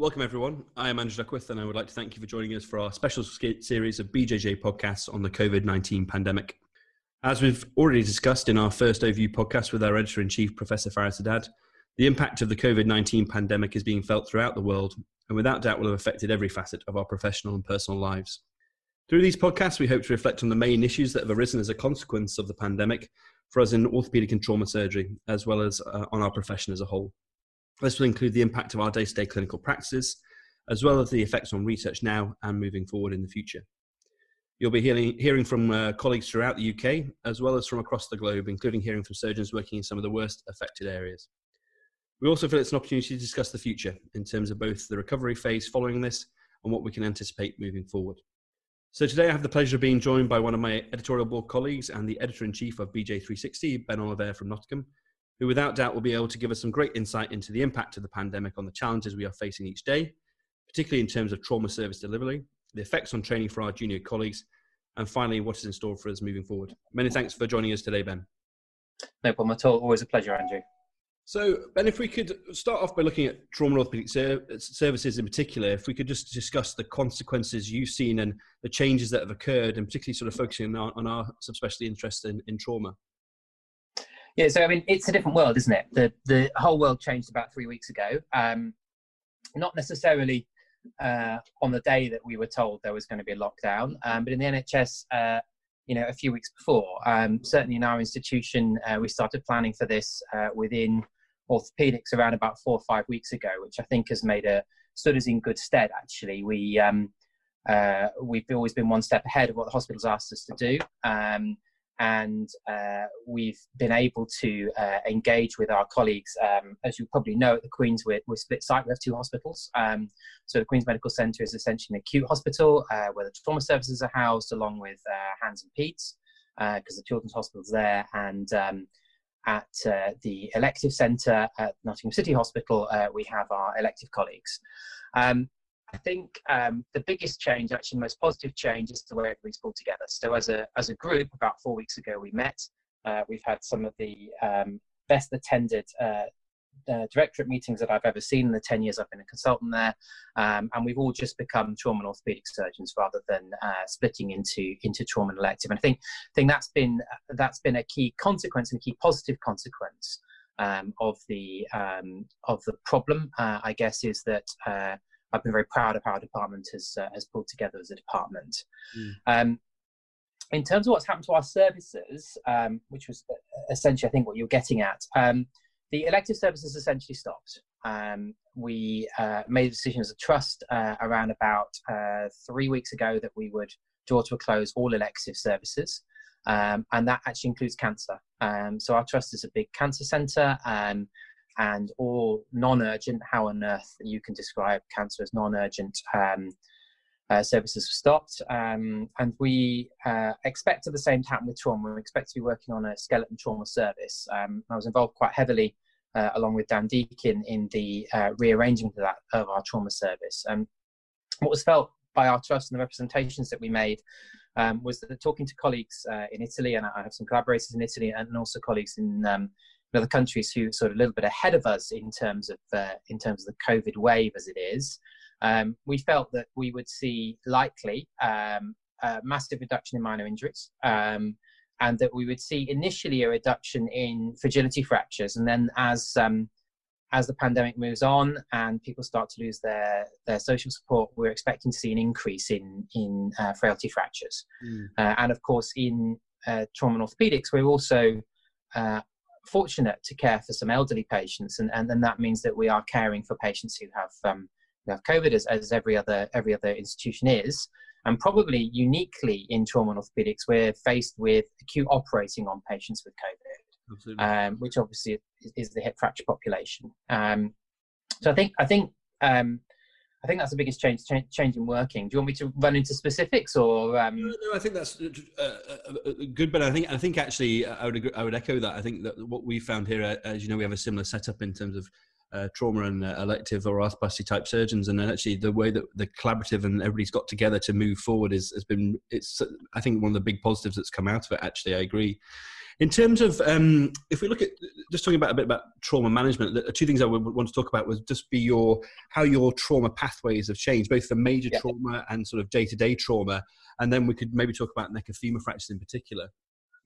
Welcome, everyone. I am Andrew Duckworth, and I would like to thank you for joining us for our special series of BJJ podcasts on the COVID 19 pandemic. As we've already discussed in our first overview podcast with our editor in chief, Professor Faris Haddad, the impact of the COVID 19 pandemic is being felt throughout the world and without doubt will have affected every facet of our professional and personal lives. Through these podcasts, we hope to reflect on the main issues that have arisen as a consequence of the pandemic for us in orthopaedic and trauma surgery, as well as uh, on our profession as a whole. This will include the impact of our day to day clinical practices, as well as the effects on research now and moving forward in the future. You'll be hearing, hearing from uh, colleagues throughout the UK, as well as from across the globe, including hearing from surgeons working in some of the worst affected areas. We also feel it's an opportunity to discuss the future in terms of both the recovery phase following this and what we can anticipate moving forward. So today I have the pleasure of being joined by one of my editorial board colleagues and the editor in chief of BJ360, Ben Ollivere from Nottingham, who without doubt will be able to give us some great insight into the impact of the pandemic on the challenges we are facing each day, particularly in terms of trauma service delivery, the effects on training for our junior colleagues, and finally, what is in store for us moving forward. Many thanks for joining us today, Ben. No problem at all. Always a pleasure, Andrew. So, Ben, if we could start off by looking at trauma orthopedic services in particular, if we could just discuss the consequences you've seen and the changes that have occurred, and particularly sort of focusing on, on our subspecialty interest in, in trauma. Yeah, so I mean, it's a different world, isn't it? The the whole world changed about three weeks ago. Um, not necessarily uh, on the day that we were told there was going to be a lockdown, um, but in the NHS, uh, you know, a few weeks before. Um, certainly in our institution, uh, we started planning for this uh, within orthopedics around about four or five weeks ago, which I think has made a stood us in good stead. Actually, we um, uh, we've always been one step ahead of what the hospitals asked us to do. And uh, we've been able to uh, engage with our colleagues. Um, as you probably know, at the Queen's, we're, we're split site. We have two hospitals. Um, so the Queen's Medical Centre is essentially an acute hospital uh, where the trauma services are housed, along with uh, Hands and Paeds, because uh, the Children's Hospital's there. And um, at uh, the elective centre at Nottingham City Hospital, we have our elective colleagues. Um, I think um, the biggest change, actually, the most positive change, is the way everybody's pulled together. So, as a as a group, about four weeks ago, we met. Uh, we've had some of the um, best attended uh, uh, directorate meetings that I've ever seen in the 10 years I've been a consultant there. Um, and we've all just become trauma and orthopedic surgeons rather than uh, splitting into, into trauma and elective. And I think, think that's, been, that's been a key consequence and a key positive consequence um, of, the, um, of the problem, uh, I guess, is that uh, I've been very proud of how our department has uh, has pulled together as a department. Mm. Um, in terms of what's happened to our services, um, which was uh, essentially, I think, what you're getting at, um, the elective services essentially stopped. Um, we uh, made a decision as a trust uh, around about uh, three weeks ago that we would draw to a close all elective services. Um, and that actually includes cancer. Um, so our trust is a big cancer centre. Um, and all non-urgent, how on earth you can describe cancer as non-urgent um, uh, services were stopped. Um, and we uh, expect at the same to happen with trauma, we expect to be working on a skeleton trauma service. Um, I was involved quite heavily uh, along with Dan Deakin in the uh, rearranging of that of our trauma service. And what was felt by our trust and the representations that we made um, was that talking to colleagues uh, in Italy, and I have some collaborators in Italy and also colleagues in um, other countries who sort of a little bit ahead of us in terms of uh, in terms of the COVID wave as it is, um, we felt that we would see likely um, a massive reduction in minor injuries. Um, and that we would see initially a reduction in fragility fractures, and then as um, as the pandemic moves on and people start to lose their, their social support, we're expecting to see an increase in in uh, frailty fractures. Mm. Uh, and of course, in uh, trauma and orthopedics, we're also uh, fortunate to care for some elderly patients, and, and then that means that we are caring for patients who have um, who have COVID, as, as every other every other institution is. And probably uniquely in trauma and orthopedics, we're faced with acute operating on patients with COVID, um, which obviously is, is, the hip fracture population. Um, so I think I think um, I think that's the biggest change, change, change in working. Do you want me to run into specifics or? Um... No, no, I think that's uh, uh, uh, good, but I think I think actually I would I would echo that. I think that what we found here, as you know, we have a similar setup in terms of uh, trauma and uh, elective or arthroplasty type surgeons, and then actually the way that the collaborative and everybody's got together to move forward is, has been it's I think one of the big positives that's come out of it. Actually, I agree. In terms of um, if we look at just talking about a bit about trauma management, the two things I would want to talk about was just be your how your trauma pathways have changed, both for major yeah. trauma and sort of day to day trauma, and then we could maybe talk about neck of femur fractures in particular.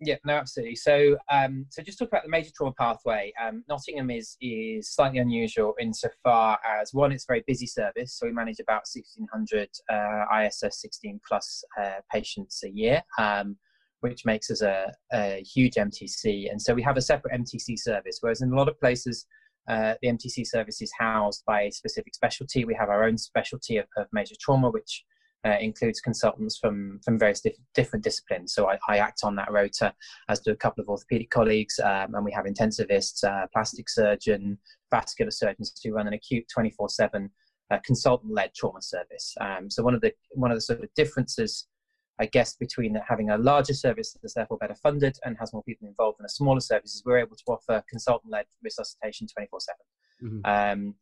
Yeah, no, absolutely. So, um, so just talk about the major trauma pathway. Um, Nottingham is is slightly unusual insofar as one, it's a very busy service. So we manage about 1,600 uh, ISS 16 plus uh, patients a year, um, which makes us a, a, huge MTC. And so we have a separate MTC service, whereas in a lot of places, uh, the MTC service is housed by a specific specialty. We have our own specialty of, of major trauma, which uh, includes consultants from from various diff- different disciplines. So I, I, act on that rota, as do a couple of orthopedic colleagues, um, and we have intensivists, uh, plastic surgeon, vascular surgeons who run an acute 24/7 uh, consultant-led trauma service. Um, so one of the one of the sort of differences. I guess between having a larger service that's therefore better funded and has more people involved than a smaller service is we're able to offer consultant-led resuscitation 24/7. Mm-hmm. Um,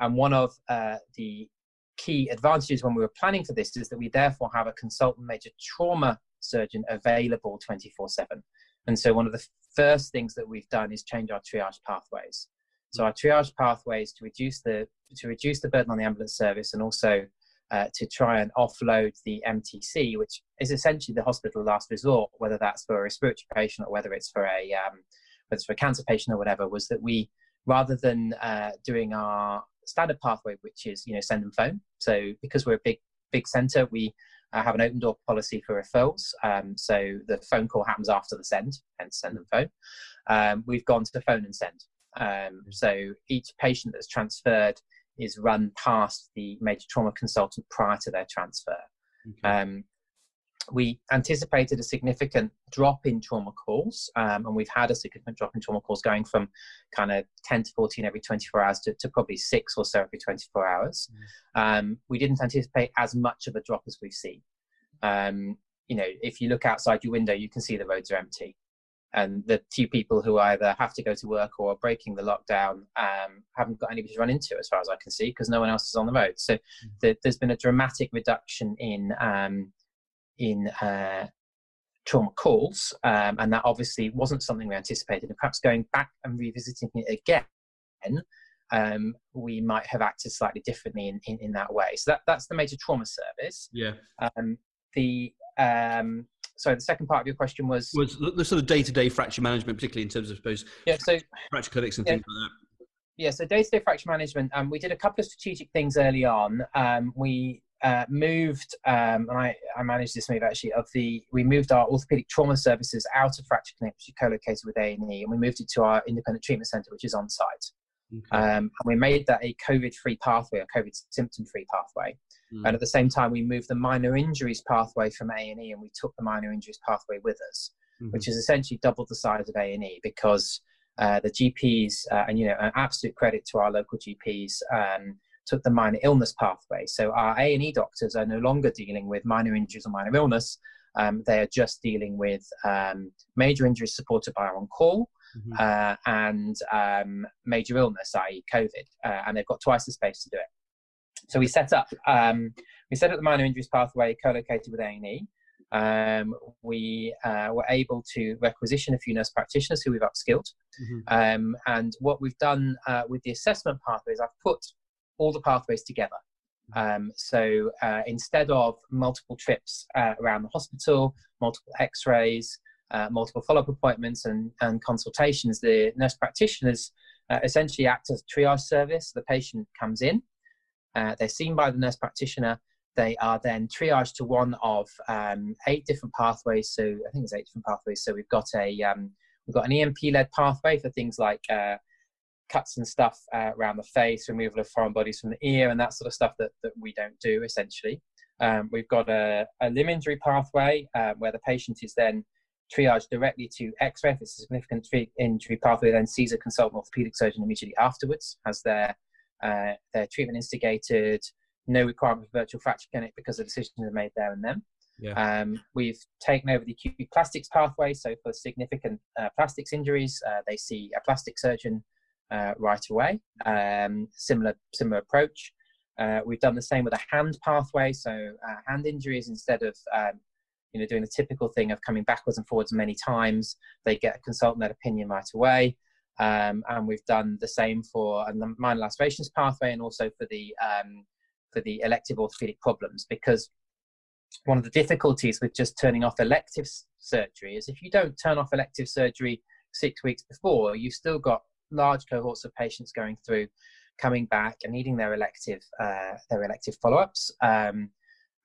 and one of uh, the key advantages when we were planning for this is that we therefore have a consultant major trauma surgeon available 24 7. And so one of the first things that we've done is change our triage pathways. So our triage pathways to reduce the to reduce the burden on the ambulance service and also uh, to try and offload the MTC, which is essentially the hospital last resort, whether that's for a respiratory patient or whether it's for a um, whether it's for a cancer patient or whatever, was that we rather than uh, doing our standard pathway, which is you know send and phone. So because we're a big big centre, we uh, have an open door policy for referrals. Um, so the phone call happens after the send, and send and phone. Um, we've gone to phone and send. Um, so each patient that's transferred is run past the major trauma consultant prior to their transfer. Okay. Um, we anticipated a significant drop in trauma calls, um, and we've had a significant drop in trauma calls going from kind of 10 to 14 every 24 hours to, to probably six or so every 24 hours. Mm. Um, we didn't anticipate as much of a drop as we've seen. Um, you know, if you look outside your window, you can see the roads are empty. And the few people who either have to go to work or are breaking the lockdown um, haven't got anybody to run into, as far as I can see, because no one else is on the road. So mm. the, there's been a dramatic reduction in um, in uh, trauma calls, um, and that obviously wasn't something we anticipated. And perhaps going back and revisiting it again, um, we might have acted slightly differently in, in, in, that way. So that, that's the major trauma service. Yeah. Um, the um, so the second part of your question was was the, sort of day to day fracture management, particularly in terms of, I suppose, yeah, so fracture clinics and yeah. things like that. Yeah, so day to day fracture management. Um, we did a couple of strategic things early on. Um, we uh, moved, um, and I, I, managed this move actually. Of the, we moved our orthopedic trauma services out of fracture clinic, which is co-located with A and E, and we moved it to our independent treatment centre, which is on site. Okay. Um, and we made that a COVID-free pathway, a COVID symptom-free pathway. Mm. And at the same time, we moved the minor injuries pathway from A and E, and we took the minor injuries pathway with us, mm-hmm. which is essentially doubled the size of A and E because uh, the GPs, uh, and you know, an absolute credit to our local GPs. Um, took the minor illness pathway. So our A&E doctors are no longer dealing with minor injuries or minor illness. Um, they are just dealing with um, major injuries supported by on-call mm-hmm. uh, and um, major illness, i.e. COVID. Uh, and they've got twice the space to do it. So we set up um, we set up the minor injuries pathway co-located with A&E. Um, we uh, were able to requisition a few nurse practitioners who we've upskilled. Mm-hmm. Um, and what we've done uh, with the assessment pathways, I've put all the pathways together. Um, so uh, instead of multiple trips uh, around the hospital, multiple x-rays, uh, multiple follow-up appointments and, and consultations, the nurse practitioners uh, essentially act as a triage service. The patient comes in, uh, they're seen by the nurse practitioner, they are then triaged to one of um, eight different pathways. So I think it's eight different pathways. So we've got a um, we've got an ENP-led pathway for things like uh, cuts and stuff uh, around the face, removal of foreign bodies from the ear, and that sort of stuff that, that we don't do essentially. Um, we've got a, a, limb injury pathway uh, where the patient is then triaged directly to X-ray if it's a significant injury pathway, then sees a consultant orthopedic surgeon immediately afterwards, has their uh, their treatment instigated, no requirement for virtual fracture clinic because the decision is made there and then. Yeah. Um, we've taken over the acute plastics pathway, so for significant uh, plastics injuries, uh, they see a plastic surgeon uh, right away. Um, similar similar approach. Uh, we've done the same with a hand pathway. So uh, hand injuries, instead of um, you know doing the typical thing of coming backwards and forwards many times, they get a consultant-led opinion right away. Um, and we've done the same for the minor lacerations pathway and also for the um, for the elective orthopedic problems because one of the difficulties with just turning off elective surgery is if you don't turn off elective surgery six weeks before, you've still got large cohorts of patients going through, coming back and needing their elective uh, their elective follow-ups. Um,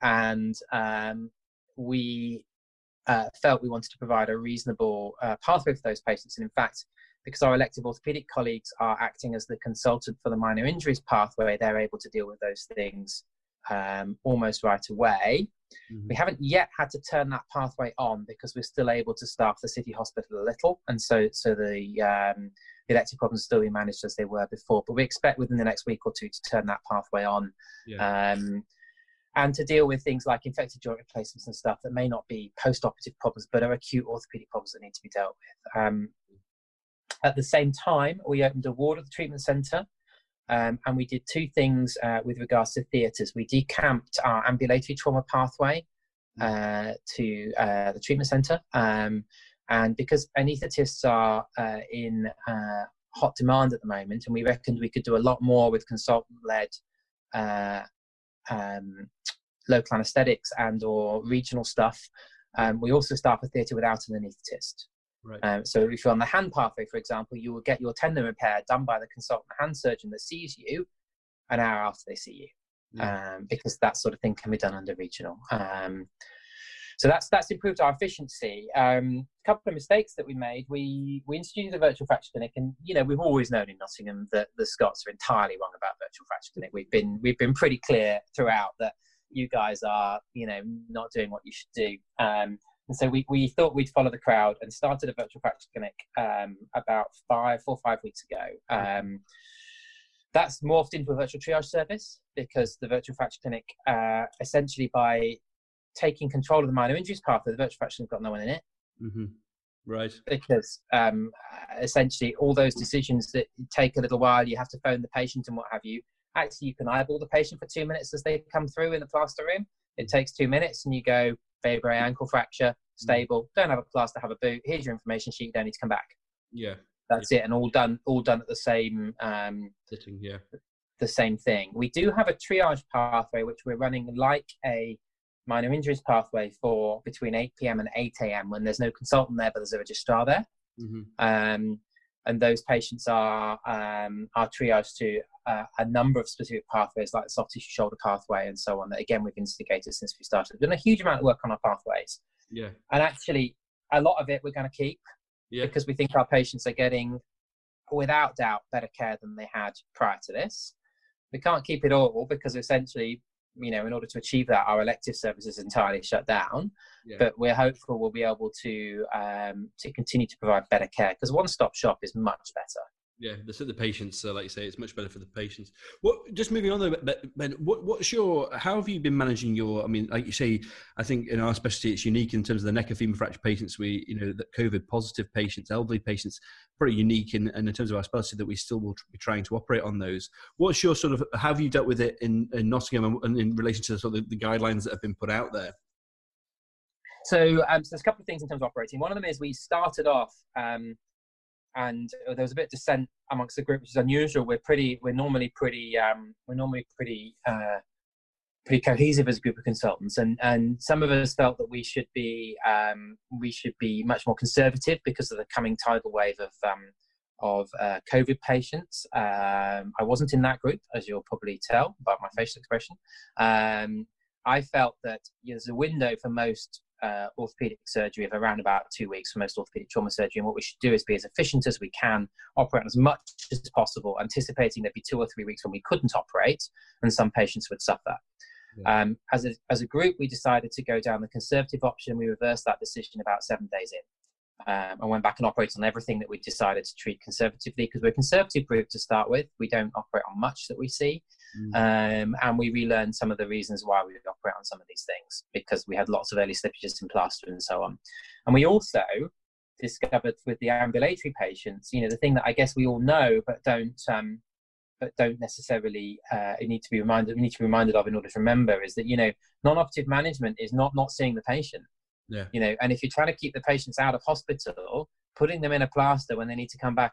and um, we uh, felt we wanted to provide a reasonable uh, pathway for those patients. And in fact, because our elective orthopedic colleagues are acting as the consultant for the minor injuries pathway, they're able to deal with those things um, almost right away. Mm-hmm. We haven't yet had to turn that pathway on because we're still able to staff the city hospital a little, and so so the um, the elective problems still being managed as they were before. But we expect within the next week or two to turn that pathway on. Yeah. Um, and to deal with things like infected joint replacements and stuff that may not be post-operative problems but are acute orthopedic problems that need to be dealt with. Um, at the same time, we opened a ward at the treatment centre um, and we did two things uh, with regards to theatres. We decamped our ambulatory trauma pathway mm. uh, to uh, the treatment centre. Um, and because anaesthetists are uh, in uh, hot demand at the moment, and we reckoned we could do a lot more with consultant led uh, um, local anaesthetics and or regional stuff, um, we also staff a theatre without an anaesthetist. Right. Um, so if you're on the hand pathway, for example, you will get your tendon repair done by the consultant hand surgeon that sees you an hour after they see you, yeah. um, because that sort of thing can be done under regional. Um, so that's that's improved our efficiency. Um, a couple of mistakes that we made. We we instituted the virtual fracture clinic, and you know we've always known in Nottingham that the Scots are entirely wrong about virtual fracture clinic. We've been we've been pretty clear throughout that you guys are you know not doing what you should do. Um, and so we, we thought we'd follow the crowd and started a virtual fracture clinic um, about five weeks ago. Um, that's morphed into a virtual triage service because the virtual fracture clinic, uh, essentially by taking control of the minor injuries pathway, the virtual clinic got no one in it. Mm-hmm. Right. Because um, essentially all those decisions that take a little while, you have to phone the patient and what have you. Actually, you can eyeball the patient for two minutes as they come through in the plaster room. It takes two minutes, and you go, Weber A ankle fracture, stable. Don't have a plaster, have a boot. Here's your information sheet. You don't need to come back. Yeah, that's yeah. it, and all done, all done at the same um, sitting. Yeah, the same thing. We do have a triage pathway which we're running like a minor injuries pathway for between 8 p.m. and 8 a.m. when there's no consultant there, but there's a registrar there. Mm-hmm. Um, and those patients are um, are triaged to uh, a number of specific pathways like the soft tissue shoulder pathway and so on that again we've instigated since we started. We've done a huge amount of work on our pathways. Yeah. And actually a lot of it we're going to keep yeah. because we think our patients are getting without doubt better care than they had prior to this. We can't keep it all because essentially you know, in order to achieve that, our elective services entirely shut down. Yeah. But we're hopeful we'll be able to um, to continue to provide better care because one stop shop is much better. Yeah, the, the patients, uh, like you say, it's much better for the patients. What? Just moving on though, Ben. What, what's your? How have you been managing your? I mean, like you say, I think in our specialty, it's unique in terms of the neck of femur fracture patients. We, you know, the COVID positive patients, elderly patients, pretty unique in, in terms of our specialty that we still will be trying to operate on those. What's your sort of? How have you dealt with it in, in Nottingham and in relation to sort of the, the guidelines that have been put out there? So, um, so there's a couple of things in terms of operating. One of them is we started off. Um, and there was a bit of dissent amongst the group, which is unusual. We're pretty, we're normally pretty, um, we're normally pretty, uh, pretty cohesive as a group of consultants, and and some of us felt that we should be, um, we should be much more conservative because of the coming tidal wave of um, of uh, COVID patients. Um, I wasn't in that group, as you'll probably tell by my facial expression. Um, I felt that there's a window for most uh, orthopedic surgery of around about two weeks for most orthopedic trauma surgery. And what we should do is be as efficient as we can, operate as much as possible, anticipating there'd be two or three weeks when we couldn't operate and some patients would suffer. Yeah. Um, as, a, as a group, we decided to go down the conservative option. We reversed that decision about seven days in. Um, and went back and operated on everything that we decided to treat conservatively because we're a conservative group to start with. We don't operate on much that we see. Mm. Um, and we relearned some of the reasons why we operate on some of these things because we had lots of early slippages in plaster and so on. And we also discovered with the ambulatory patients, you know, the thing that I guess we all know but don't um, but don't necessarily uh, need to be reminded we need to be reminded of in order to remember is that you know non-operative management is not not seeing the patient. Yeah. You know, and if you're trying to keep the patients out of hospital, putting them in a plaster when they need to come back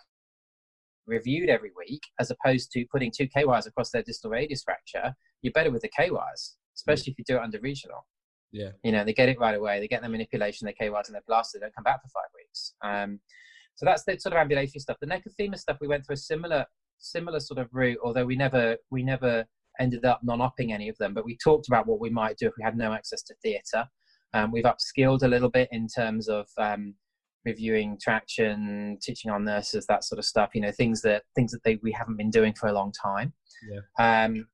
reviewed every week, as opposed to putting two K wires across their distal radius fracture, you're better with the K wires, especially if you do it under regional. Yeah. You know, they get it right away. They get their manipulation, their K wires, and their blaster. They don't come back for five weeks. Um, so that's the sort of ambulatory stuff. The of stuff, we went through a similar similar sort of route, although we never we never ended up non-opping any of them. But we talked about what we might do if we had no access to theatre. Um, we've upskilled a little bit in terms of um, reviewing traction, teaching our nurses that sort of stuff. You know, things that things that they we haven't been doing for a long time. Yeah. Um,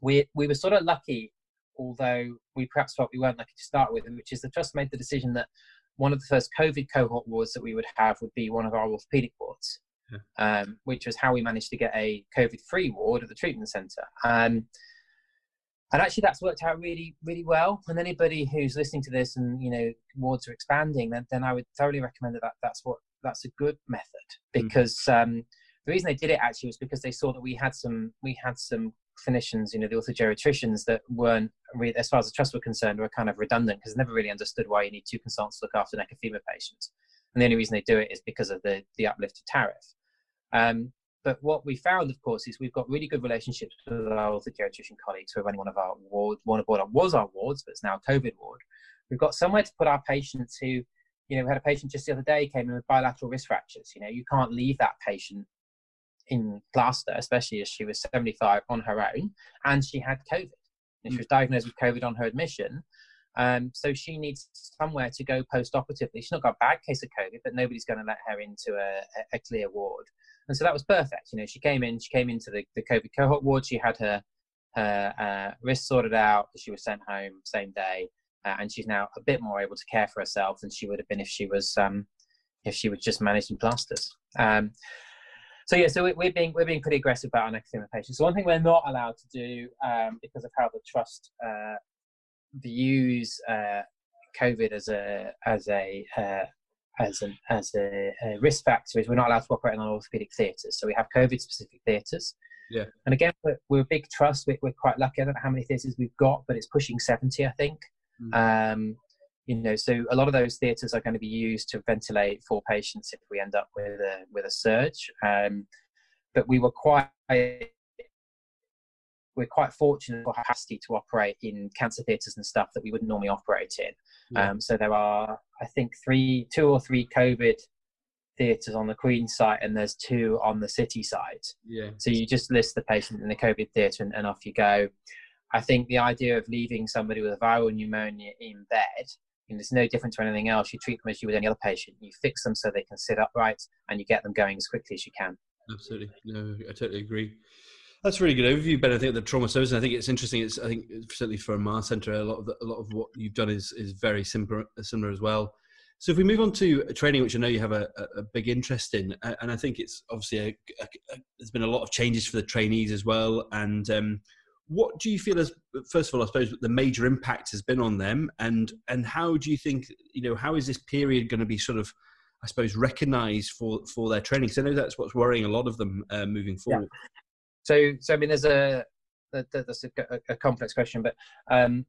we we were sort of lucky, although we perhaps thought we weren't lucky to start with, which is the trust made the decision that one of the first COVID cohort wards that we would have would be one of our orthopedic wards, Yeah. um, which was how we managed to get a COVID-free ward at the treatment centre. Um, and actually, that's worked out really, really well. And anybody who's listening to this and you know wards are expanding, then, then I would thoroughly recommend that, that that's what that's a good method because um, the reason they did it actually was because they saw that we had some we had some clinicians, you know, the orthogeriatricians that weren't really, as far as the trust were concerned, were kind of redundant because they never really understood why you need two consultants to look after femur patients. And the only reason they do it is because of the the uplift of tariff. Um, but what we found, of course, is we've got really good relationships with our orthogeriatrician colleagues who are running one of our ward, one of what was our wards, but it's now a COVID ward. We've got somewhere to put our patients who, you know, we had a patient just the other day came in with bilateral wrist fractures. You know, you can't leave that patient in plaster, especially as she was 75 on her own, and she had COVID. And she was diagnosed with COVID on her admission. Um, so she needs somewhere to go post-operatively. She's not got a bad case of COVID, but nobody's going to let her into a, a clear ward. And so that was perfect. You know, she came in, she came into the, the COVID cohort ward. She had her, her uh, wrist sorted out. She was sent home same day, uh, and she's now a bit more able to care for herself than she would have been if she was um, if she was just managed in plasters. Um, so yeah, so we, are being we're being pretty aggressive about our neck patients. So one thing we're not allowed to do um, because of how the trust uh, views uh, COVID as a as a uh, as an as a, a, risk factor is we're not allowed to operate in orthopedic theatres. So we have COVID specific theatres. Yeah. And again, we're, we're a big trust. We're, we're, quite lucky. I don't know how many theatres we've got, but it's pushing seventy, I think. Mm. Um, you know, so a lot of those theatres are going to be used to ventilate for patients if we end up with a with a surge. Um, but we were quite we're quite fortunate for capacity to operate in cancer theatres and stuff that we wouldn't normally operate in. Yeah. Um, so there are, I think, three, two or three COVID theatres on the Queen site, and there's two on the City site. Yeah. So you just list the patient in the COVID theatre, and, and off you go. I think the idea of leaving somebody with a viral pneumonia in bed and it's no different to anything else. You treat them as you would any other patient. You fix them so they can sit upright, and you get them going as quickly as you can. Absolutely, no, I totally agree. That's a really good overview, Ben. I think the trauma service. I think it's interesting. It's I think certainly for a Mar Centre, a lot of the, a lot of what you've done is is very similar similar as well. So if we move on to training, which I know you have a, a big interest in, and I think it's obviously a, a, there's been a lot of changes for the trainees as well, and um, what do you feel as first of all i suppose the major impact has been on them and and how do you think you know how is this period going to be sort of i suppose recognized for for their training because i know that's what's worrying a lot of them uh, moving forward yeah. So so i mean there's a that's a, a complex question but um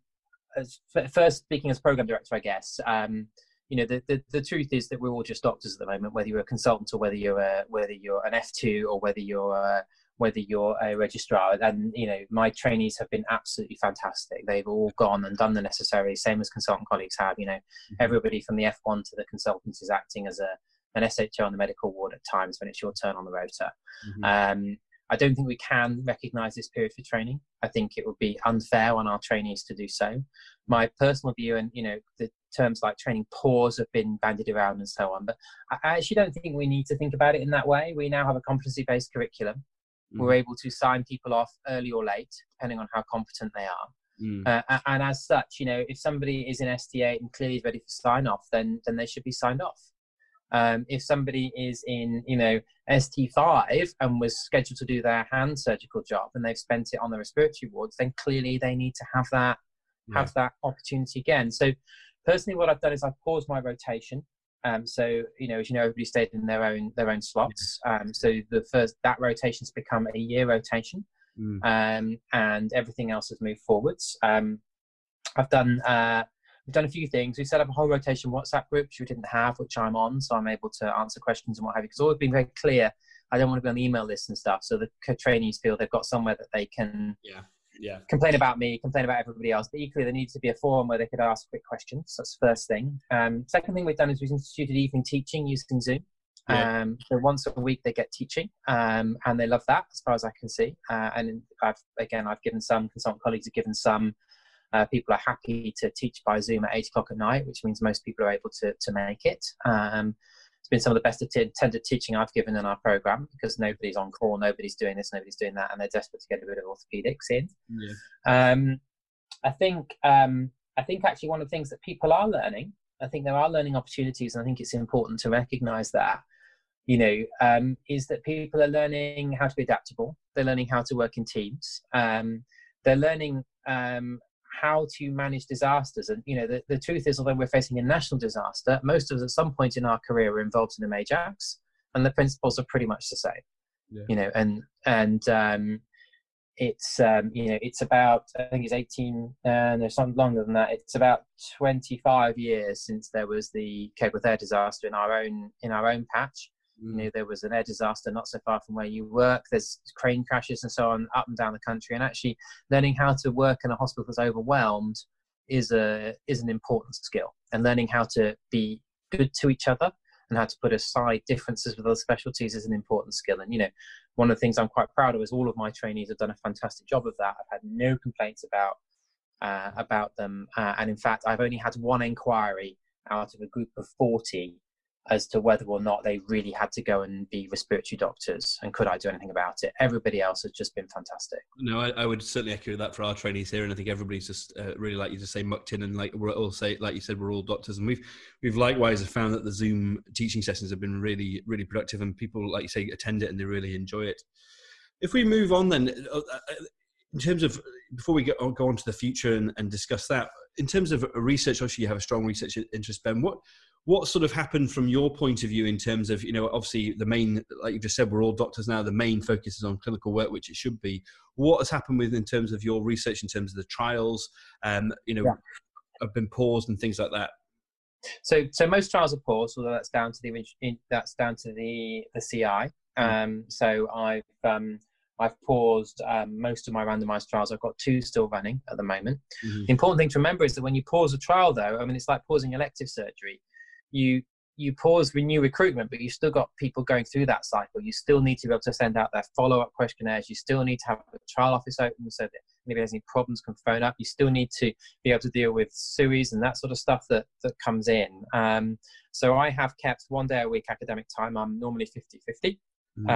as, first speaking as program director i guess um you know the, the, the truth is that we're all just doctors at the moment whether you're a consultant or whether you're a, whether you're an f2 or whether you're a, whether you're a registrar. And you know, my trainees have been absolutely fantastic. They've all gone and done the necessary, same as consultant colleagues have. You know, mm-hmm. everybody from the F1 to the consultants is acting as a an SHO on the medical ward at times when it's your turn on the rota. Mm-hmm. Um, I don't think we can recognise this period for training. I think it would be unfair on our trainees to do so. My personal view, and you know, the terms like training pause have been bandied around and so on, but I actually don't think we need to think about it in that way. We now have a competency-based curriculum mm. we're able to sign people off early or late, depending on how competent they are. Mm. Uh, and as such, you know, if somebody is in ST8 and clearly is ready for sign off, then then they should be signed off. Um, if somebody is in, you know, ST5 and was scheduled to do their hand surgical job and they've spent it on the respiratory wards, then clearly they need to have that yeah. have that opportunity again. So, personally, what I've done is I've paused my rotation. Um, so you know, as you know, everybody stayed in their own their own slots. Um, so the first that rotation's become a year rotation, mm. um, and everything else has moved forwards. Um, I've done uh, we've done a few things. We set up a whole rotation WhatsApp group which we didn't have, which I'm on, so I'm able to answer questions and what have you. Because always been very clear. I don't want to be on the email list and stuff. So the trainees feel they've got somewhere that they can yeah yeah. complain about me, complain about everybody else. But equally, there needs to be a forum where they could ask quick questions. That's the first thing. Um, second thing we've done is we've instituted evening teaching using Zoom. Yeah. Um, so once a week they get teaching, um, and they love that as far as I can see. Uh, and I've again I've given some consultant colleagues have given some. Uh, people are happy to teach by Zoom at eight o'clock at night, which means most people are able to to make it. Um, it's been some of the best attended teaching I've given in our program because nobody's on call, nobody's doing this, nobody's doing that, and they're desperate to get a bit of orthopedics in. Yeah. Um, I think um, I think actually one of the things that people are learning, I think there are learning opportunities, and I think it's important to recognise that. You know, um, is that people are learning how to be adaptable. They're learning how to work in teams. Um, they're learning um, how to manage disasters. And you know, the, the truth is, although we're facing a national disaster, most of us at some point in our career were involved in a major and the principles are pretty much the same. Yeah. You know, and and um, it's um, you know it's about I think it's eighteen and uh, there's something longer than that. It's about twenty five years since there was the Cape Air disaster in our own in our own patch, you know, there was an air disaster not so far from where you work. There's crane crashes and so on up and down the country. And actually, learning how to work in a hospital that's overwhelmed is a is an important skill. And learning how to be good to each other and how to put aside differences with other specialties is an important skill. And you know, one of the things I'm quite proud of is all of my trainees have done a fantastic job of that. I've had no complaints about uh, about them, uh, and in fact, I've only had one inquiry out of a group of 40 as to whether or not they really had to go and be respiratory doctors and could I do anything about it. Everybody else has just been fantastic. No, I, I would certainly echo that for our trainees here, and I think everybody's just uh, really like you to say mucked in, and like we're all say like you said, we're all doctors, and we've we've likewise found that the Zoom teaching sessions have been really really productive, and people like you say attend it and they really enjoy it. If we move on then, uh, uh, in terms of before we go, go on to the future and, and discuss that, in terms of research, obviously you have a strong research interest, Ben. What what sort of happened from your point of view in terms of you know obviously the main like you just said we're all doctors now the main focus is on clinical work which it should be what has happened with in terms of your research in terms of the trials um you know yeah. have been paused and things like that so so most trials are paused although that's down to the that's down to the the ci mm. um so i've um I've paused um, most of my randomized trials. I've got two still running at the moment. Mm-hmm. The important thing to remember is that when you pause a trial, though, I mean, it's like pausing elective surgery you you pause renew recruitment, but you still got people going through that cycle. You still need to be able to send out their follow up questionnaires. You still need to have a trial office open so that maybe there's any problems can phone up. You still need to be able to deal with SUIs and that sort of stuff that, that comes in. Um, so I have kept one day a week academic time. I'm normally 50 50. Mm.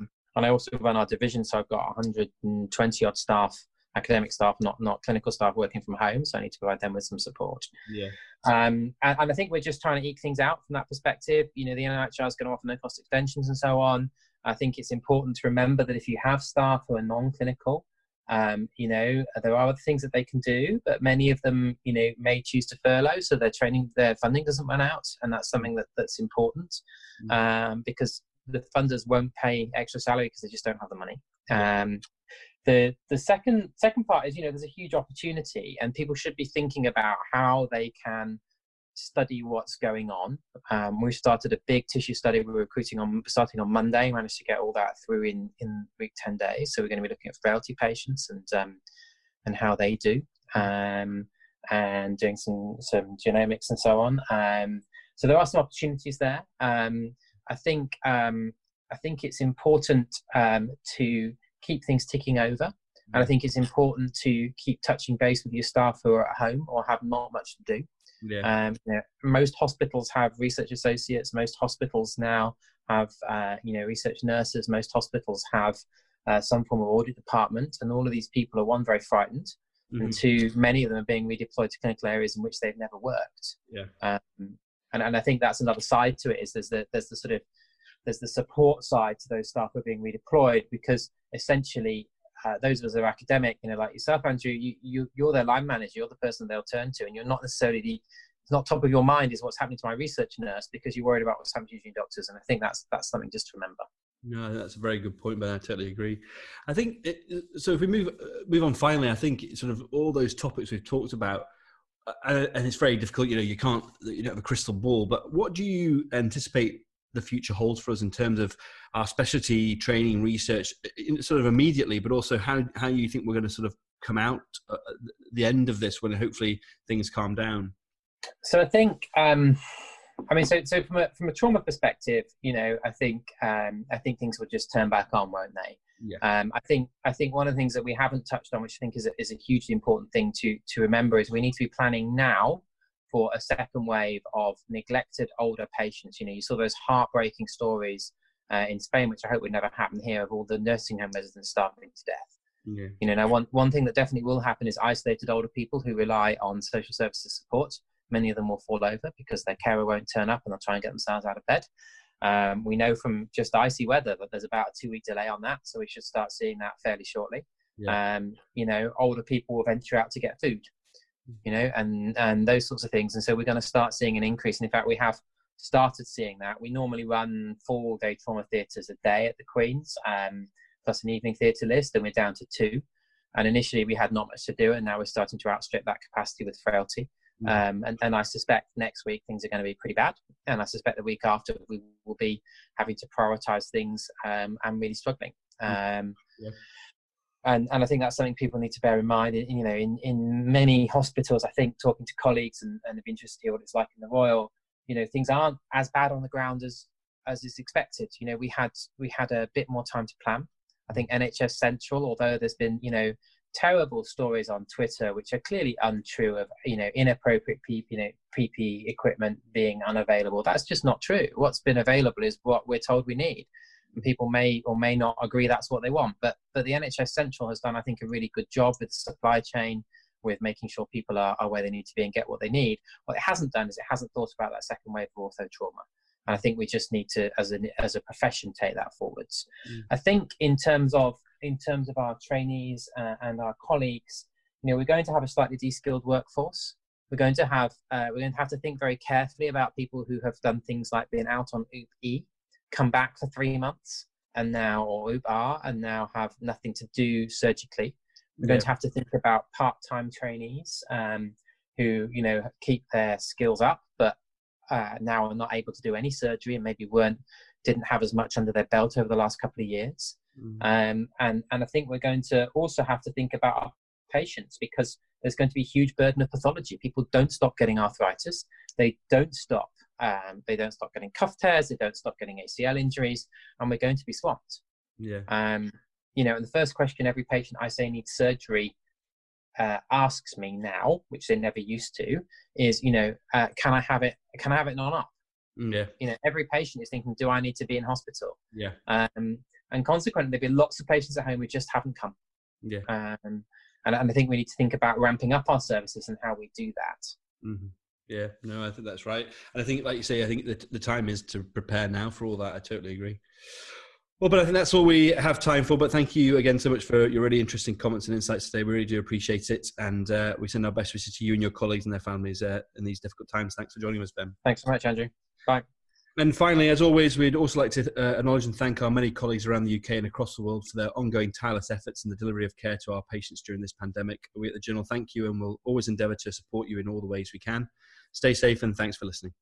Um, and I also run our division, so I've got 120 odd staff academic staff, not not clinical staff working from home. So I need to provide them with some support. Yeah. Um, and, and, I think we're just trying to eke things out from that perspective. You know, the NIHR is going to offer no cost extensions and so on. I think it's important to remember that if you have staff who are non-clinical, um, you know, there are other things that they can do, but many of them, you know, may choose to furlough, so their training, their funding doesn't run out, and that's something that, that's important mm. um, because the funders won't pay extra salary because they just don't have the money. Um, the the second second part is you know there's a huge opportunity and people should be thinking about how they can study what's going on. Um, we started a big tissue study. We are recruiting on starting on monday. Managed to get all that through in in week 10 days. So we're going to be looking at frailty patients and um, and how they do um, and doing some some genomics and so on. Um, so there are some opportunities there. Um, i think um, i think it's important to keep things ticking over. And I think it's important to keep touching base with your staff who are at home or have not much to do. Yeah. Um, you know, most hospitals have research associates. Most hospitals now have, uh, you know, research nurses. Most hospitals have uh, some form of audit department, and all of these people are one very frightened, mm-hmm. and two, many of them are being redeployed to clinical areas in which they've never worked. Yeah. Um, and, and I think that's another side to it is there's the there's the sort of there's the support side to those staff who are being redeployed because essentially uh, those of us are academic, you know, like yourself, Andrew, you, you, you're their line manager, you're the person they'll turn to, and you're not necessarily the not top of your mind is what's happening to my research nurse because you're worried about what's happening to your doctors. And I think that's that's something just to remember. No, that's a very good point, but I totally agree. I think it, so. If we move move on, finally, I think sort of all those topics we've talked about, uh, and it's very difficult. You know, you can't you don't have a crystal ball. But what do you anticipate the future holds for us in terms of our specialty training, research, sort of immediately, but also how how you think we're going to sort of come out at the end of this when hopefully things calm down? So I think. Um I mean, so so from a from a trauma perspective, you know, I think um, I think things will just turn back on, won't they? Yeah. Um, I think I think one of the things that we haven't touched on, which I think is a, is a hugely important thing to to remember, is we need to be planning now for a second wave of neglected older patients. You know, you saw those heartbreaking stories uh, in Spain, which I hope would never happen here, of all the nursing home residents starving to death. Yeah. You know, now one one thing that definitely will happen is isolated older people who rely on social services support many of them will fall over because their carer won't turn up and they'll try and get themselves out of bed. Um, we know from just icy weather that there's about a two week delay on that, so we should start seeing that fairly shortly. Yeah. Um, you know, older people will venture out to get food, you know, and and those sorts of things, and so we're going to start seeing an increase. And in fact, we have started seeing that. We normally run four day trauma theatres a day at the Queen's, um, plus an evening theatre list, and we're down to two. And initially, we had not much to do, and now we're starting to outstrip that capacity with frailty. Mm. Um, and, and I suspect next week things are going to be pretty bad. And I suspect the week after we will be having to prioritize things um, and really struggling. Mm. Um, yeah. And, and I think that's something people need to bear in mind. You know, in, in many hospitals, I think talking to colleagues and, and I'd be to hear what it's like in the Royal, you know, things aren't as bad on the ground as, as is expected. You know, we had, we had a bit more time to plan. I think NHS Central, although there's been, you know, terrible stories on Twitter, which are clearly untrue of you know inappropriate PP, you know, PP equipment being unavailable. That's just not true. What's been available is what we're told we need. And people may or may not agree that's what they want, but but the NHS Central has done, I think, a really good job with the supply chain, with making sure people are, are where they need to be and get what they need. What it hasn't done is it hasn't thought about that second wave of ortho trauma. And I think we just need to, as a as a profession, take that forwards. Mm. I think in terms of in terms of our trainees uh, and our colleagues, you know, we're going to have a slightly de-skilled workforce. We're going to have uh, we're going to have to think very carefully about people who have done things like being out on OOP E, come back for three months, and now or R, and now have nothing to do surgically. We're yeah. going to have to think about part-time trainees um, who you know keep their skills up, but uh, now are not able to do any surgery and maybe weren't didn't have as much under their belt over the last couple of years. Mm. Um, and, and I think we're going to also have to think about our patients because there's going to be a huge burden of pathology. People don't stop getting arthritis. They don't stop. Um, they don't stop getting cuff tears. They don't stop getting ACL injuries, and we're going to be swamped. Yeah. Um, you know, and the first question every patient I say needs surgery uh, asks me now, which they never used to, is you know, uh, can I have it? Can I have it not up? Mm, yeah. You know, every patient is thinking, do I need to be in hospital? Yeah. Um, and consequently, there'll be lots of patients at home who just haven't come. Yeah. Um, and, and I think we need to think about ramping up our services and how we do that. Mm-hmm. Yeah, no, I think that's right. And I think, like you say, I think the, the time is to prepare now for all that. I totally agree. Well, but I think that's all we have time for. But thank you again so much for your really interesting comments and insights today. We really do appreciate it. And uh, we send our best wishes to you and your colleagues and their families uh, in these difficult times. Thanks for joining us, Ben. Thanks so much, Andrew. Bye. And finally, as always, we'd also like to uh, acknowledge and thank our many colleagues around the UK and across the world for their ongoing tireless efforts in the delivery of care to our patients during this pandemic. We at the Journal thank you and we will always endeavour to support you in all the ways we can. Stay safe and thanks for listening.